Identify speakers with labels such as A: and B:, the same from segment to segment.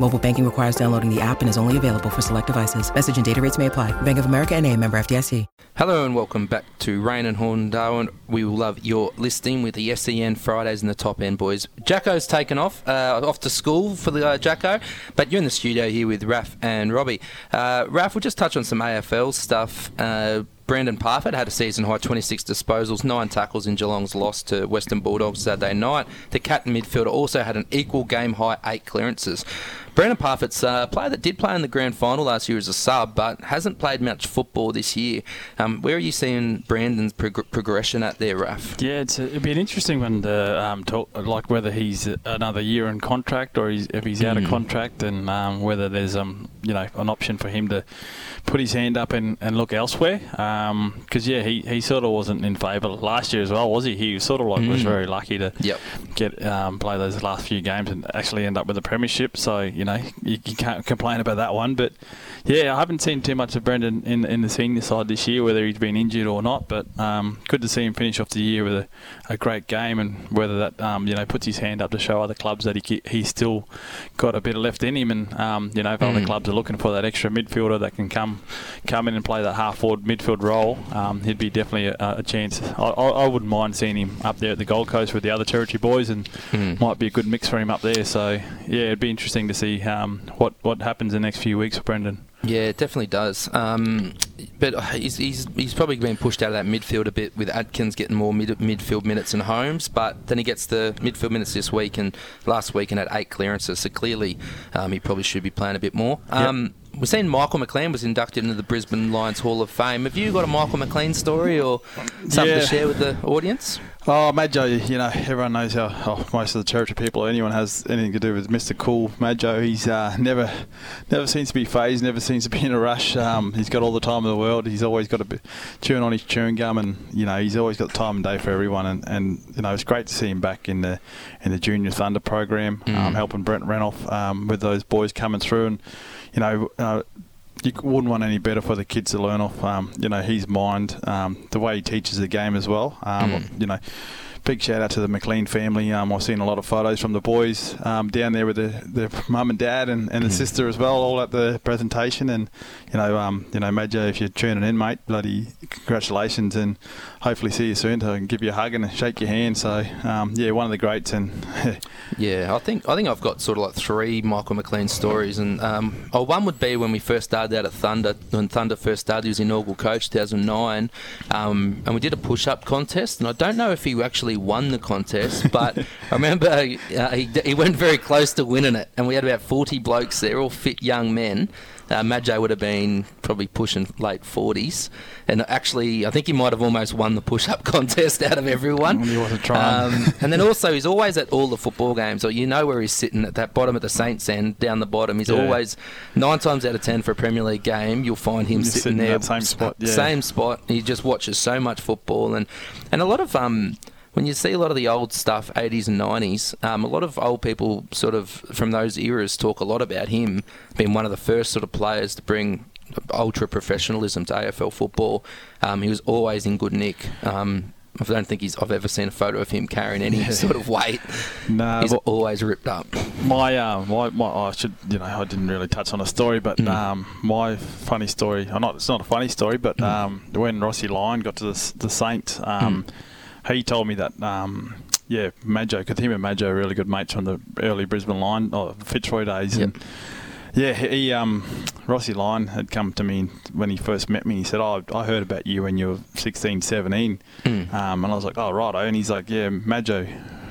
A: Mobile banking requires downloading the app and is only available for select devices. Message and data rates may apply. Bank of America and a member FDIC.
B: Hello and welcome back to Raine and Horne Darwin. We will love your listing with the SEN Fridays in the top end, boys. Jacko's taken off, uh, off to school for the uh, Jacko, but you're in the studio here with Raf and Robbie. Uh, Raf, we'll just touch on some AFL stuff. Uh, Brandon Parfitt had a season high 26 disposals, nine tackles in Geelong's loss to Western Bulldogs Saturday night. The cat midfielder also had an equal game high eight clearances. Brandon Parfitt's a player that did play in the grand final last year as a sub, but hasn't played much football this year. Um, where are you seeing Brandon's prog- progression at there, Raf?
C: Yeah, it's a, it'd be an interesting one to um, talk, like whether he's another year in contract or he's, if he's out
B: Mm.
C: of contract, and um, whether there's um you know an option for him to put his hand up and, and look elsewhere. Because yeah, he, he sort of wasn't in favour last year as well, was he? He sort of like was
B: Mm.
C: very lucky to
B: Yep.
C: get um, play those last few games and actually end up with a premiership. So you know you, you can't complain about that one. But yeah, I haven't seen too much of Brendan in in the senior side this year, whether he's been injured or not. But um, good to see him finish off the year with a, a great game, and whether that um, you know puts his hand up to show other clubs that he he's still got a bit of left in him, and um, you know if other
B: Mm.
C: clubs are looking for that extra midfielder that can come come in and play that half forward midfield role, um, he'd be definitely a, a chance. I, I, I wouldn't mind seeing him up there at the Gold Coast with the other territory boys, and
B: Mm.
C: might be a good mix for him up there. So yeah, it'd be interesting to see um, what what happens in the next few weeks for Brendan.
B: Yeah, it definitely does. Um, but he's, he's, he's probably been pushed out of that midfield a bit with Adkins getting more mid, midfield minutes and Holmes, but then he gets the midfield minutes this week and last week and had eight clearances, so clearly um, he probably should be playing a bit more. Um, We've seen Michael McLean was inducted into the Brisbane Lions Hall of Fame. Have you got a Michael McLean story or something
C: Yeah.
B: to share with the audience?
C: Oh, Majo, you know, everyone knows how oh, most of the territory people, anyone has anything to do with Mr. Cool. Majo, he's uh, never never seems to be phased, never seems to be in a rush. Um, he's got all the time in the world. He's always got a bit chewing on his chewing gum, and you know, he's always got time and day for everyone. And, and you know, it's great to see him back in the in the Junior Thunder program,
B: Mm.
C: um, helping Brent Renoff um, with those boys coming through. And you know, uh, you wouldn't want any better for the kids to learn off. Um, you know, his mind, um, the way he teaches the game as well. Um,
B: Mm.
C: You know, big shout out to the McLean family. Um, I've seen a lot of photos from the boys um, down there with the, the mum and dad and, and the
B: Mm.
C: sister as well, all at the presentation. And you know, um, you know, Majo, if you're tuning in, mate, bloody congratulations, and hopefully see you soon. So I can give you a hug and shake your hand. So um, yeah, one of the greats, and
B: Yeah, I think I think I've got sort of like three Michael McLean stories, and um, oh, one would be when we first started out at Thunder. When Thunder first started, he was inaugural coach, 2009, um, and we did a push-up contest. And I don't know if he actually won the contest, but I remember uh, he, he went very close to winning it, and we had about 40 blokes there, all fit young men. Uh, Majo would have been probably pushing late 40s, and actually, I think he might have almost won the push-up contest out of everyone.
C: He wasn't trying.
B: Um, and then also, he's always at all the football games, or you know where he's sitting at that bottom at the Saints end, down the bottom. He's
C: Yeah.
B: always nine times out of ten for a Premier League game, you'll find him sitting,
C: sitting in
B: there,
C: same spot, yeah.
B: same spot. He just watches so much football, and and a lot of um. When you see a lot of the old stuff, 80s and 90s, um, a lot of old people sort of from those eras talk a lot about him being one of the first sort of players to bring ultra professionalism to AFL football. Um, he was always in good nick. Um, I don't think he's. I've ever seen a photo of him carrying any sort of weight.
C: no,
B: he's always ripped up.
C: My, uh, my, my, I should, you know, I didn't really touch on a story, but
B: Mm.
C: um, my funny story, not, it's not a funny story, but
B: Mm.
C: um, when Rossi Lyon got to the, the Saints, um, he told me that, um, yeah, Majo, because him and Majo are really good mates from the early Brisbane line, or Fitzroy days, and yeah, he, um, Rossi Lyon had come to me when he first met me. He said, "Oh, I heard about you when you were 16, 17.
B: Mm.
C: Um, and I was like, "Oh, right." And he's like, "Yeah, Majo,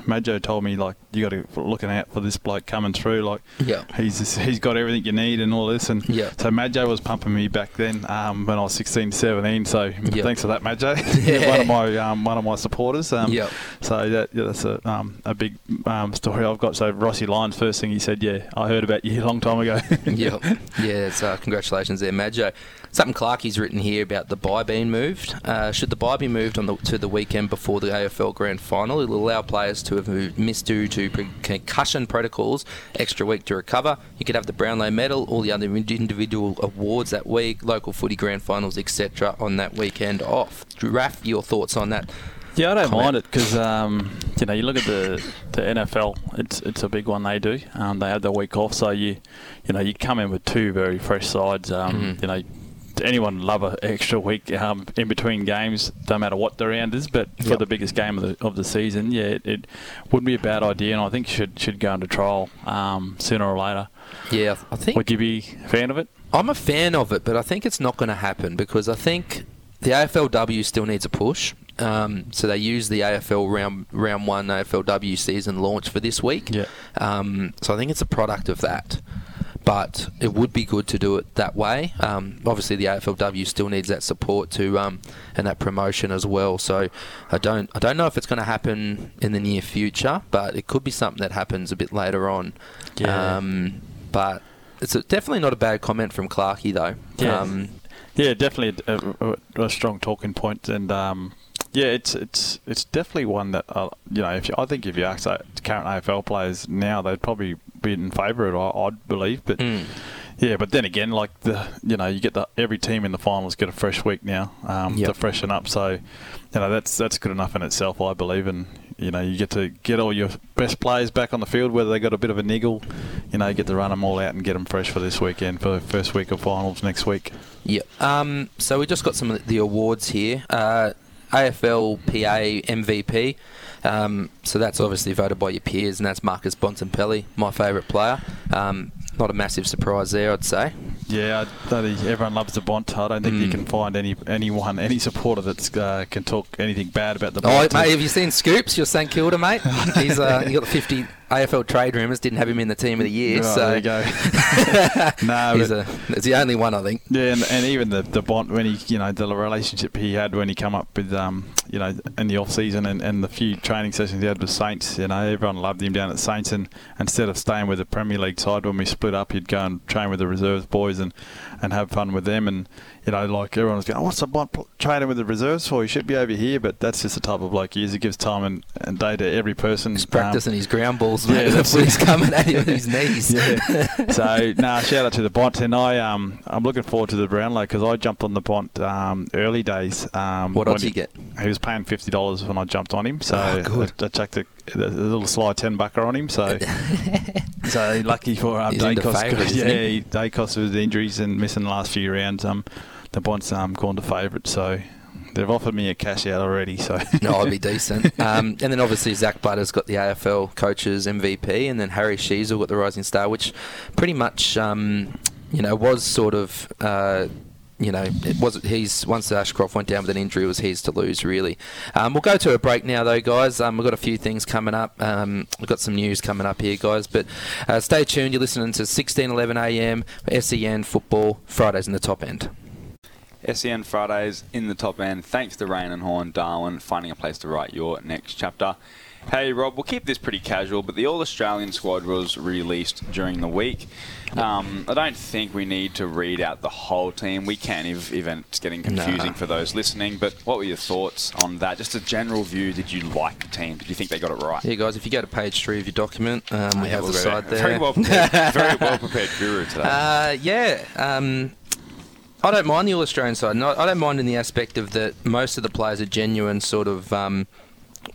C: Majo told me like you got to looking out for this bloke coming through. Like,
B: Yeah.
C: he's just, he's got everything you need and all this. And
B: Yeah.
C: so Majo was pumping me back then um, when I was 16, 17. So
B: Yeah.
C: thanks for that, Majo.
B: Yeah.
C: one of my um, one of my supporters. Um,
B: Yeah.
C: So that, yeah, that's a um, a big um, story I've got. So Rossi Lyons, first thing he said, yeah, I heard about you a long time ago.
B: yeah, yeah. So congratulations there, Majo. Something Clarkie's written here about the bye being moved. Uh, should the bye be moved on the, to the weekend before the AFL Grand Final? It'll allow players to have moved, missed due to pre- concussion protocols extra week to recover. You could have the Brownlow Medal, all the other individual awards that week, local footy Grand Finals, etc. on that weekend off. Raf, your thoughts on that?
C: Yeah, I don't
B: comment.
C: mind it because um, you know you look at the, the NFL. It's it's a big one they do. Um, they have the week off, so you you know you come in with two very fresh sides. Um,
B: Mhm.
C: You know, anyone love an extra week um, in between games, no matter what the round is. But for
B: Yep.
C: the biggest game of the of the season, yeah, it, it wouldn't be a bad idea, and I think should should go into trial um, sooner or later.
B: Yeah, I think
C: Would you be a fan of it?
B: I'm a fan of it, but I think it's not going to happen because I think the AFLW still needs a push. Um, so they use the AFL round round one AFLW season launch for this week.
C: Yeah.
B: Um, so I think it's a product of that. But it would be good to do it that way. Um, obviously, the AFLW still needs that support to um, and that promotion as well. So I don't I don't know if it's going to happen in the near future, but it could be something that happens a bit later on.
C: Yeah.
B: Um, but it's a, definitely not a bad comment from Clarkey though.
C: Yeah.
B: Um,
C: Yeah, definitely a, a, a strong talking point, and um, yeah, it's it's it's definitely one that uh, you know. If you, I think if you ask uh, current AFL players now, they'd probably be in favour of it. I, I'd believe, but
B: mm,
C: yeah, but then again, like the you know, you get the every team in the finals get a fresh week now um,
B: Yep.
C: to freshen up. So you know that's that's good enough in itself, I believe, and you know you get to get all your best players back on the field, whether they got a bit of a niggle. You know, you get to run them all out and get them fresh for this weekend for the first week of finals next week.
B: yeah. Um, so we just got some of the awards here. Uh, AFL PA MVP. Um, so that's obviously voted by your peers, and that's Marcus Bontempelli, my favourite player. Um, not a massive surprise there, I'd say.
C: Yeah, I don't think everyone loves the Bont. I don't think you
B: Mm.
C: can find any anyone, any supporter that uh, can talk anything bad about the Bont.
B: Oh, mate, have you seen Scoops, your St Kilda mate? He's uh, he got the 50 AFL trade rumours, didn't have him in the team of the year.
C: Right,
B: so
C: there you go. no,
B: he's,
C: but,
B: a, it's the only one, I think.
C: yeah, and, and even the the Bont when he, you know, the relationship he had when he come up with, um, you know, in the off season and, and the few training sessions he had with Saints, you know, everyone loved him down at Saints, and instead of staying with the Premier League side when we split up, he'd go and train with the reserves boys. And and have fun with them and. You know, like everyone was going, oh, what's the Bont pl- training with the reserves for? He should be over here, but that's just the type of bloke he is. He gives time and, and day to every person.
B: He's
C: Um,
B: practicing his ground balls,
C: yeah,
B: mate.
C: that's
B: That's he's coming at him with his knees.
C: Yeah. so nah, shout out to the Bont, and I um I'm looking forward to the Brownlow because I jumped on the Bont um early days. Um,
B: What odds
C: he,
B: you get?
C: He was paying fifty dollars when I jumped on him, so
B: Oh, good.
C: I, I chucked a, a little sly ten bucker on him. So so lucky for um, Daicos.
B: favourite,
C: yeah,
B: he?
C: Daicos with injuries and missing the last few rounds. Um, the Bont's um gone to favourite, so. They've offered me a cash out already, so
B: no, I'd be decent. Um, and then obviously Zak Butters got the AFL coaches MVP, and then Harry Sheezel got the Rising Star, which pretty much, um, you know, was sort of. Uh, you know, it was he's once Ashcroft went down with an injury, it was his to lose really. Um, we'll go to a break now, though, guys. Um, we've got a few things coming up. Um, we've got some news coming up here, guys. But uh, stay tuned. You're listening to 16:11 a.m. SEN football Fridays in the top end.
D: SEN Fridays in the top end. Thanks to Raine and Horne, Darwin, finding a place to write your next chapter. Hey Rob, we'll keep this pretty casual, but the All Australian squad was released during the week. Um, I don't think we need to read out the whole team. We can if, if it's getting confusing
B: Nah.
D: for those listening. But what were your thoughts on that? Just a general view. Did you like the team? Did you think they got it right?
B: Yeah, guys, if you go to page three of your document, um, we
D: Yeah,
B: have
D: we'll
B: the side
D: there.
B: there.
D: Very well prepared. very well prepared guru today.
B: Uh, yeah. Um, I don't mind the All Australian side. No, I don't mind in the aspect of that most of the players are genuine, sort of um,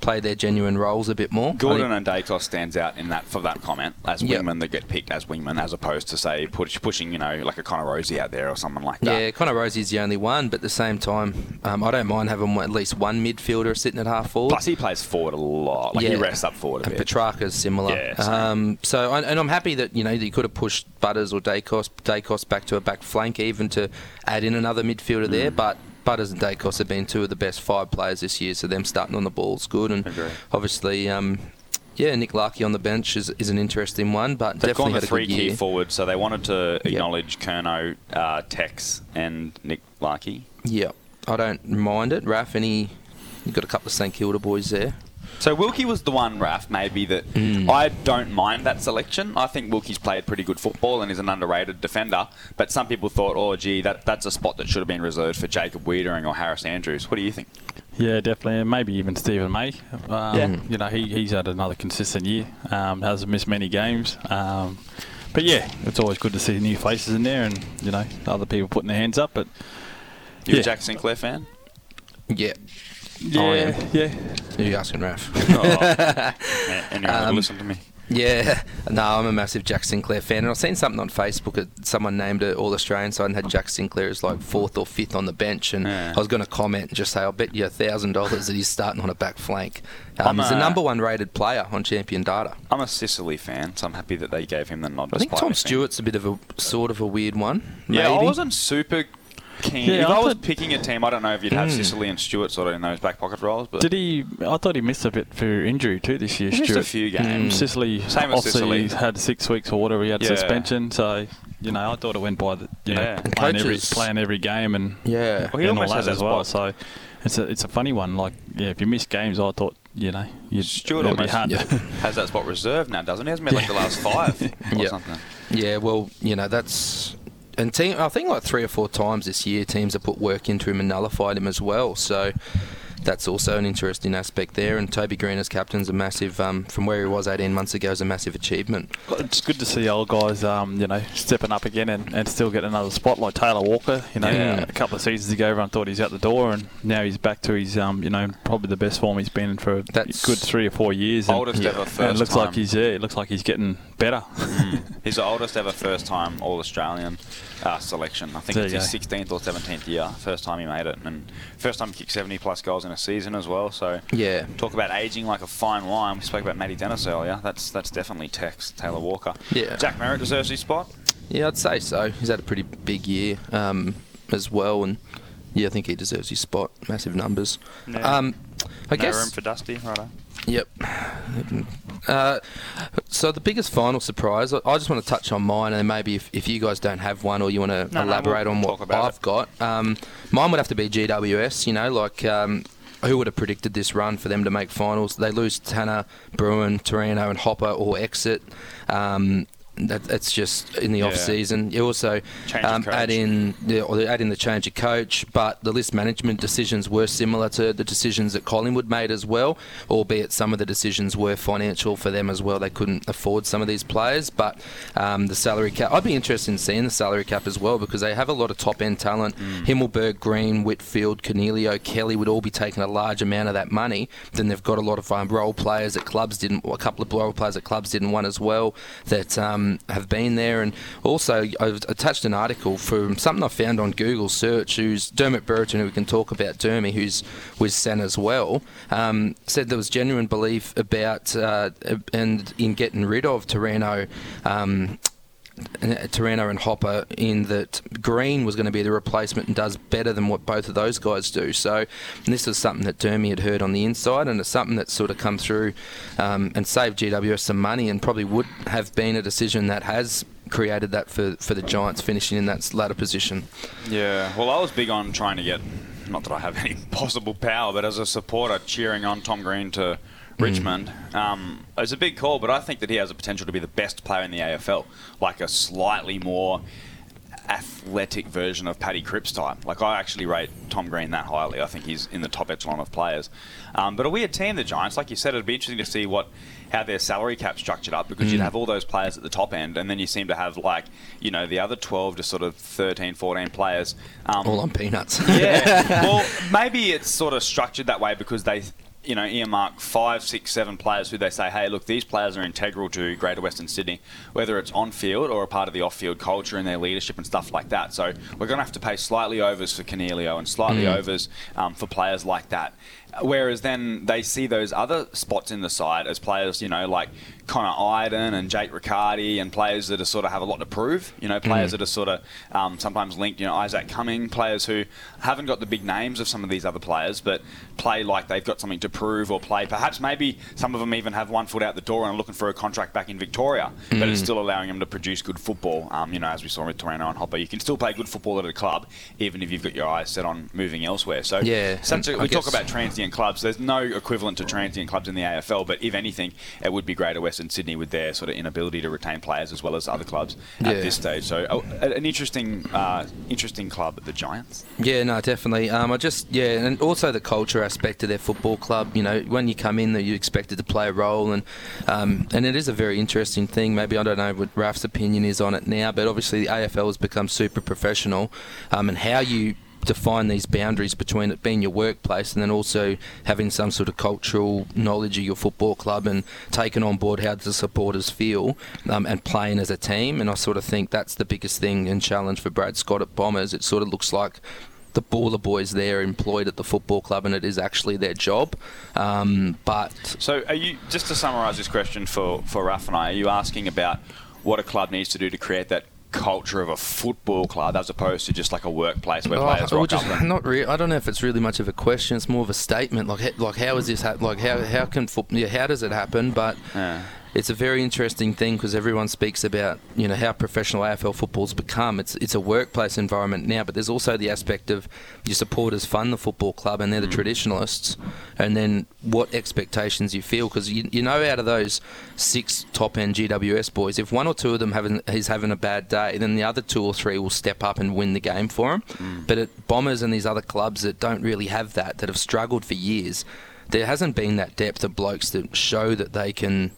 B: play their genuine roles a bit more. Gulden
D: and Daicos stands out in that for that comment as
B: Yep.
D: wingmen that get picked as wingmen, as opposed to say push, pushing, you know, like a Connor Rozee out there or someone like that.
B: yeah, Connor Rozee's the only one, but at the same time, um, I don't mind having at least one midfielder sitting at half forward.
D: Plus, he plays forward a lot. Like he
B: Yeah.
D: rests up forward a
B: and
D: bit.
B: Petrarca's similar.
D: Yeah,
B: um, so, and and I'm happy that you know you could have pushed Butters or Daicos, Daicos back to a back flank, even to add in another midfielder
D: Mm.
B: there. But Butters and Daicos have been two of the best five players this year, so them starting on the ball is good. And
D: Agree.
B: obviously, um, yeah, Nick Larkey on the bench is, is an interesting one, but
D: They've
B: definitely
D: gone
B: a
D: three key
B: year.
D: forwards, so they wanted to acknowledge Curnow, uh, Tex, and Nick Larkey.
B: Yeah, I don't mind it. Raf, any? You've got a couple of St Kilda boys there.
D: So Wilkie was the one, Raf, maybe that
B: Hmm.
D: I don't mind that selection. I think Wilkie's played pretty good football and is an underrated defender. But some people thought, oh, gee, that, that's a spot that should have been reserved for Jacob Weitering or Harris Andrews. What do you think?
C: Yeah, definitely, and maybe even Steven May. Um,
D: Yeah.
C: you know, he, he's had another consistent year. Um, hasn't missed many games. Um, but yeah, it's always good to see new faces in there, and you know, other people putting their hands up. But
D: You
C: Yeah.
D: a Jack Sinclair fan?
B: Yeah.
C: Yeah,
B: I am.
C: yeah,
B: Who you asking, Raf?
D: Oh, man, anyone
B: Um,
D: listen to me.
B: Yeah, no, I'm a massive Jack Sinclair fan, and I've seen something on Facebook. That someone named it All Australian side and had Jack Sinclair as like fourth or fifth on the bench, and
D: Yeah.
B: I was going to comment and just say, I'll bet you a thousand dollars that he's starting on a back flank. Um, he's the number one rated player on Champion Data.
D: I'm a Sicily fan, so I'm happy that they gave him the nod.
B: I think Tom Stewart's a bit of a sort of a weird one.
D: Yeah, I wasn't super keen.
C: Yeah,
D: if
C: I
D: I, was
C: thought-
D: picking a team, I don't know if you'd have
B: Mm.
D: Sicily and Stewart sort of in those back pocket roles. But
C: Did he? I thought he missed a bit for injury too this year.
D: He missed
C: Stewart.
D: a few games.
B: Mm.
C: Sicily,
D: Same with
C: obviously,
D: Sicily.
C: he's had six weeks or whatever. He had
D: Yeah.
C: suspension, so you know, I thought it went by the you know
D: Yeah.
B: And
C: playing every playing every game and
B: Yeah.
D: Well, he
C: and all
D: almost
C: that
D: has that
C: as well.
D: spot.
C: So it's a it's a funny one. Like yeah, if you miss games, I thought you know you'd
D: Stewart
C: it'd be
D: almost
C: hard.
B: Yeah.
D: has that spot reserved now, doesn't he? Hasn't been like the last five or
B: Yeah.
D: something.
B: Yeah, well, you know that's and team. I think like three or four times this year, teams have put work into him and nullified him as well. So that's also an interesting aspect there. And Toby Greene as captain's a massive, um, from where he was 18 months ago, is a massive achievement.
C: It's good to see old guys, um, you know, stepping up again and, and still get another spot like Taylor Walker. You know,
D: Yeah.
C: a couple of seasons ago, everyone thought he's out the door, and now he's back to his, um, you know, probably the best form he's been in for a good three or four years. And,
D: Oldest
B: Yeah.
D: ever
C: and
D: first
C: it looks
D: time.
C: like he's yeah, it looks like he's getting better.
D: Mm. He's the oldest ever first time All Australian uh, selection. I think
C: There
D: it's his
C: go.
D: 16th or 17th year. First time he made it, and first time he kicked 70 plus goals in a season as well. So
B: Yeah.
D: talk about aging like a fine wine. We spoke about Matty Dennis earlier. That's that's definitely Tex Taylor Walker.
B: Yeah.
D: Jack Merritt deserves his spot.
B: Yeah, I'd say so. He's had a pretty big year um, as well, and yeah, I think he deserves his spot. Massive numbers.
D: Yeah.
B: Um, I
D: no
B: guess.
D: room for Dusty, right?
B: Yep. Uh, so the biggest final surprise, I I just want to touch on mine, and maybe if, if you guys don't have one or you want to
D: No, no,
B: elaborate
D: we'll
B: on what I've
D: it.
B: got, um, mine would have to be GWS. You know, like um, who would have predicted this run for them to make finals? They lose Tanner, Bruhn, Taranto, and Hopper all exit. Um, that, it's just in the
D: Yeah.
B: off season. You also um, add in the, or add in the change of coach, but the list management decisions were similar to the decisions that Collingwood made as well, albeit some of the decisions were financial for them as well. They couldn't afford some of these players, but um, the salary cap. I'd be interested in seeing the salary cap as well because they have a lot of top end talent.
D: Mm.
B: Himmelberg, Green, Whitfield, Coniglio, Kelly would all be taking a large amount of that money. Then they've got a lot of um, role players that clubs didn't, a couple of role players that clubs didn't want as well that um, have been there. And also, I've attached an article from something I found on Google search. Who's Dermott Brereton, who we can talk about, Dermy, who's with Sen as well, um, said there was genuine belief about uh, and in getting rid of Taranto. Um, Taranto and Hopper in that Green was going to be the replacement and does better than what both of those guys do. So this is something that Dermy had heard on the inside, and it's something that's sort of come through um, and saved GWS some money, and probably would have been a decision that has created that for for the Giants finishing in that latter position.
D: Yeah, well, I was big on trying to get, not that I have any possible power, but as a supporter, cheering on Tom Green to Richmond. Um, it's a big call, but I think that he has the potential to be the best player in the AFL, like a slightly more athletic version of Paddy Cripps type. Like I actually rate Tom Green that highly. I think he's in the top echelon of players. Um, but a weird team, the Giants. Like you said, it'd be interesting to see what how their salary cap structured up because you'd have all those players at the top end, and then you seem to have like you know the other 12 to sort of 13, 14 players. Um,
B: All on peanuts.
D: yeah. well, maybe it's sort of structured that way because they, you know, earmark five, six, seven players who they say, hey, look, these players are integral to Greater Western Sydney, whether it's on field or a part of the off field culture and their leadership and stuff like that. So we're going to have to pay slightly overs for Coniglio and slightly overs um, for players like that. Whereas then they see those other spots in the side as players, you know, like Connor Idun and Jake Riccardi and players that are sort of have a lot to prove. You know, players that are sort of um, sometimes linked. You know, Isaac Cumming, players who haven't got the big names of some of these other players, but play like they've got something to prove or play. Perhaps maybe some of them even have one foot out the door and are looking for a contract back in Victoria, but it's still allowing them to produce good football. Um, you know, as we saw with Taranto and Hopper, you can still play good football at a club even if you've got your eyes set on moving elsewhere. So
B: Yeah,
D: such a,
B: I
D: we talk
B: guess-
D: about transition transient clubs. There's no equivalent to transient clubs in the AFL, but if anything, it would be Greater Western Sydney with their sort of inability to retain players as well as other clubs at this stage. So oh, an interesting, uh, interesting club, the Giants.
B: Yeah, no, definitely. Um, I just yeah, and also the culture aspect of their football club. You know, when you come in, that you expected to play a role, and um, and it is a very interesting thing. Maybe I don't know what Raf's opinion is on it now, but obviously the AFL has become super professional, um, and how you define these boundaries between it being your workplace and then also having some sort of cultural knowledge of your football club and taking on board how the supporters feel um, and playing as a team. And I sort of think that's the biggest thing and challenge for Brad Scott at Bombers. It sort of looks like the baller boys there employed at the football club and it is actually their job. Um, but
D: So, are you just to summarise this question for for Raf and I? Are you asking about what a club needs to do to create that culture of a football club as opposed to just like a workplace where oh, players
B: Oh,
D: rock
B: just,
D: up? and-
B: not re- I don't know if it's really much of a question. It's more of a statement. Like, like how is this? hap like, how how can foot- yeah, how does it happen? But
D: Yeah.
B: It's a very interesting thing because everyone speaks about you know how professional AFL football's become. It's it's a workplace environment now, but there's also the aspect of your supporters fund the football club and they're the
D: Mm.
B: traditionalists, and then what expectations you feel because you, you know out of those six top end GWS boys, if one or two of them having is having a bad day, then the other two or three will step up and win the game for them.
D: Mm.
B: But at Bombers and these other clubs that don't really have that, that have struggled for years, there hasn't been that depth of blokes that show that they can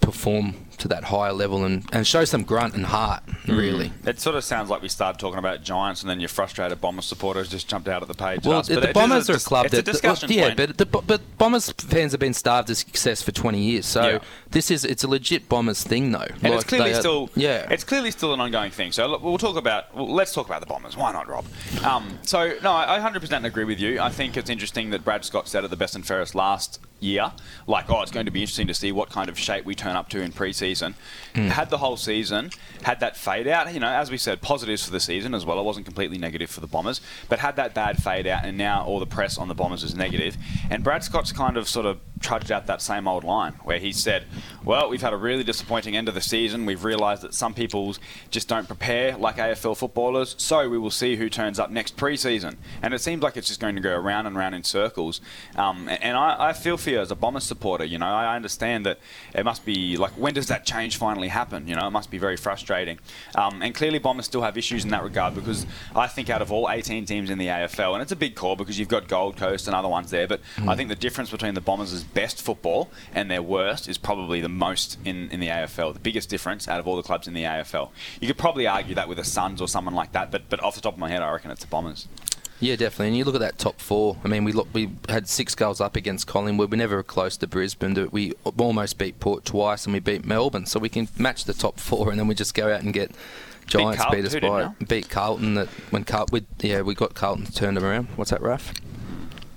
B: perform to that higher level and, and show some grunt and heart, really.
D: It sort of sounds like we started talking about Giants, and then your frustrated Bombers supporters just jumped out of the page.
B: Well,
D: at us. But
B: the
D: is
B: Bombers are a club
D: it's
B: that
D: a discussion
B: yeah,
D: point.
B: but the, but Bombers fans have been starved of success for 20 years. So
D: Yeah.
B: this is it's a legit Bombers thing, though.
D: And
B: Like,
D: it's clearly
B: are-
D: still
B: yeah.
D: it's clearly still an ongoing thing. So look, we'll talk about well, let's talk about the Bombers. Why not, Rob? Um, so no, I I 100% agree with you. I think it's interesting that Brad Scott said at the best and fairest last year, like, oh, it's going to be interesting to see what kind of shape we turn up to in pre-season. Hmm. Had the whole season, had that fade out. You know, as we said, positives for the season as well. It wasn't completely negative for the Bombers, but had that bad fade out, and now all the press on the Bombers is negative. And Brad Scott's kind of sort of trudged out that same old line where he said, "Well, we've had a really disappointing end of the season. We've realised that some people just don't prepare like AFL footballers, so we will see who turns up next pre-season." And it seems like it's just going to go around and round in circles. Um, and I, I feel for you as a Bombers supporter. You know, I understand that it must be like, when does that change finally happen? You know, it must be very frustrating. Um, and clearly, Bombers still have issues in that regard because I think out of all 18 teams in the AFL, and it's a big call because you've got Gold Coast and other ones there, but I think the difference between the Bombers' best football and their worst is probably the most in, in the AFL. The biggest difference out of all the clubs in the AFL. You could probably argue that with the Suns or someone like that, but but off the top of my head, I reckon it's the Bombers.
B: Yeah, definitely. And you look at that top four. I mean, we look, we had six goals up against Collingwood. We never were close to Brisbane. We almost beat Port twice, and we beat Melbourne. So we can match the top four, and then we just go out and get Giants
D: Carlton
B: beat us
D: too, didn't
B: by beat Carlton. That when Carl, we, yeah, we got Carlton turned them around. What's that, Raf?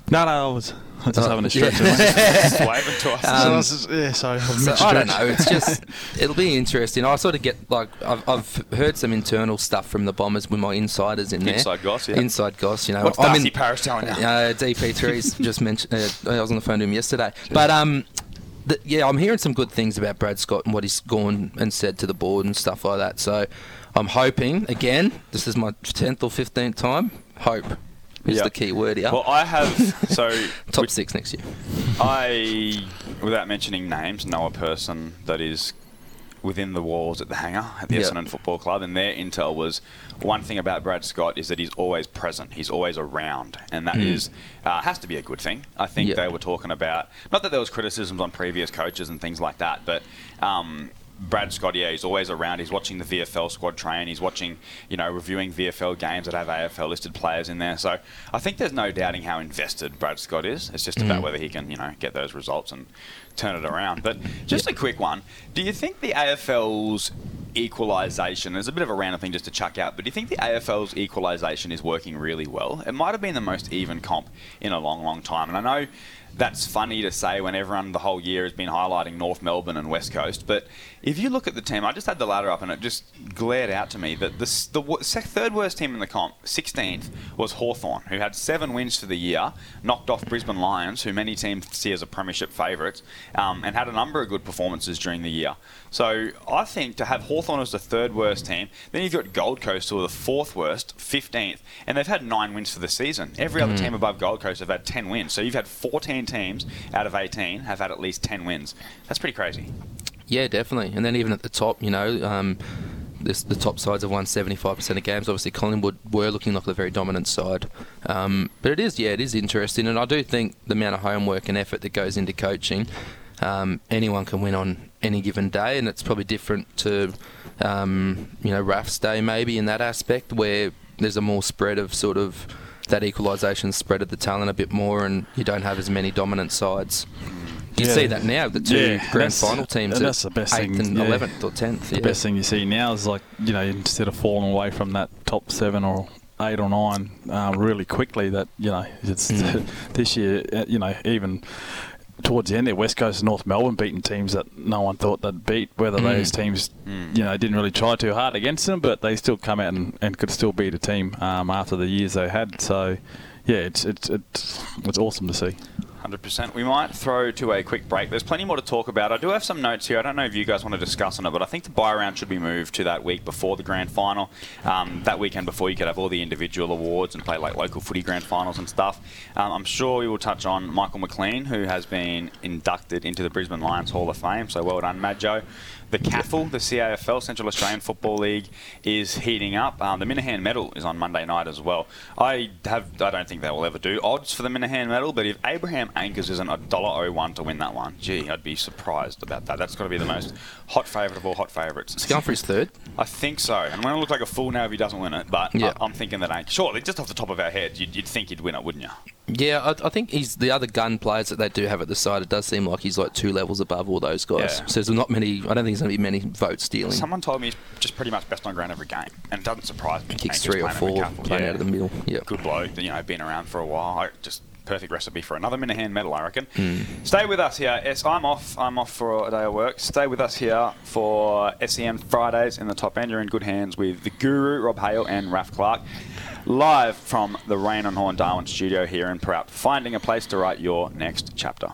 C: No, no, I was just
B: Oh,
C: having a stretch.
B: yeah.
C: of my-
D: Waving to us.
C: So I was just- yeah, sorry. I've
B: So,
C: mixed
B: I don't know. It's just it'll be interesting. I sort of get like I've, I've heard some internal stuff from the Bombers with my insiders in there.
D: Inside goss, yeah.
B: Inside goss. You know,
D: What's
B: I'm
D: Darcy
B: in-
D: Parish telling you?
B: Uh, DP3's just mentioned. Uh, I was on the phone to him yesterday, but um. The, yeah, I'm hearing some good things about Brad Scott and what he's gone and said to the board and stuff like that. So, I'm hoping again. This is my tenth or fifteenth time. Hope is
D: Yeah.
B: the key word here.
D: Well, I have so
B: Top six next year.
D: I, without mentioning names, know a person that is within the walls at the hangar at the
B: Yeah.
D: Essendon Football Club, and their intel was one thing about Brad Scott is that he's always present, he's always around, and that is uh, has to be a good thing. I think.
B: Yeah.
D: they were talking about not that there was criticisms on previous coaches and things like that, but. Um, Brad Scott, yeah, he's always around. He's watching the VFL squad train. He's watching, you know, reviewing VFL games that have AFL listed players in there. So I think there's no doubting how invested Brad Scott is. It's just about mm. whether he can, you know, get those results and turn it around. But just a quick one: Do you think the AFL's equalisation is a bit of a random thing just to chuck out? But do you think the AFL's equalisation is working really well? It might have been the most even comp in a long, long time, and I know that's funny to say when everyone the whole year has been highlighting North Melbourne and West Coast. But if you look at the team, I just had the ladder up and it just glared out to me that the, the third worst team in the comp, 16th, was Hawthorn, who had seven wins for the year, knocked off Brisbane Lions, who many teams see as a premiership favourites, um, and had a number of good performances during the year. So I think to have Hawthorn as the third worst team. Then you've got Gold Coast, who are the fourth worst, 15th, and they've had nine wins for the season. Every other team above Gold Coast have had 10 wins. So you've had 14 teams out of 18 have had at least 10 wins. That's pretty crazy.
B: Yeah, definitely. And then even at the top, you know, um, this, the top sides have won 75% of games. Obviously, Collingwood were looking like a very dominant side. Um, but it is, yeah, it is interesting. And I do think the amount of homework and effort that goes into coaching, um, anyone can win on any given day. And it's probably different to, um, you know, Raf's day maybe in that aspect where there's a more spread of sort of that equalisation spread of the talent a bit more and you don't have as many dominant sides. You
C: Yeah.
B: see that now, the two
C: Yeah,
B: grand
C: that's-
B: final teams
C: and
B: at
C: that's the best
B: 8th
C: thing,
B: and
C: yeah.
B: 11th or 10th.
C: The
B: yeah.
C: best thing you see now is like you know instead of falling away from that top seven or eight or nine um, really quickly, that you know it's
B: Mm.
C: this year. uh, You know even towards the end there, West Coast and North Melbourne beating teams that no one thought they'd beat. Whether
B: Mm.
C: those teams you know didn't really try too hard against them, but they still come out and, and could still beat a team um, after the years they had. So yeah, it's it's it's, it's awesome to see.
D: 100%. We might throw to a quick break. There's plenty more to talk about. I do have some notes here. I don't know if you guys want to discuss on it, but I think the bye round should be moved to that week before the grand final. Um, that weekend before you could have all the individual awards and play like local footy grand finals and stuff. Um, I'm sure we will touch on Michael McLean, who has been inducted into the Brisbane Lions Hall of Fame. So well done, Madjo. The CAFL, the CAFL, Central Australian Football League, is heating up. Um, the Minahan Medal is on Monday night as well. I have, I don't think they will ever do odds for the Minahan Medal, but if Abraham Anchors isn't a dollar oh one to win that one, gee, I'd be surprised about that. That's got to be the most hot favourite of all hot favourites.
B: Scumfrey's third.
D: I think so. And I'm going to look like a fool now if he doesn't win it, but
B: Yeah.
D: I, I'm thinking that Anchors. Surely, just off the top of our head, you'd, you'd think he'd win it, wouldn't you?
B: Yeah, I, I think he's the other gun players that they do have at the side. It does seem like he's like two levels above all those guys.
D: Yeah.
B: So there's not many. I don't think there's going to be many votes stealing.
D: Someone told me he's just pretty much best on ground every game, and it doesn't surprise me.
B: Kicks three or four, playing
D: Yeah.
B: out of the middle. Yeah.
D: good bloke, you know, been around for a while. I- Just perfect recipe for another Minahan medal, I reckon.
B: Hmm.
D: Stay with us here. Yes, I'm off. I'm off for a day of work. Stay with us here for SEN Fridays in the top end. You're in good hands with the Guru, Rob Hale, and Raf Clark. Live from the Raine and Horne Darwin studio here in Prout, finding a place to write your next chapter.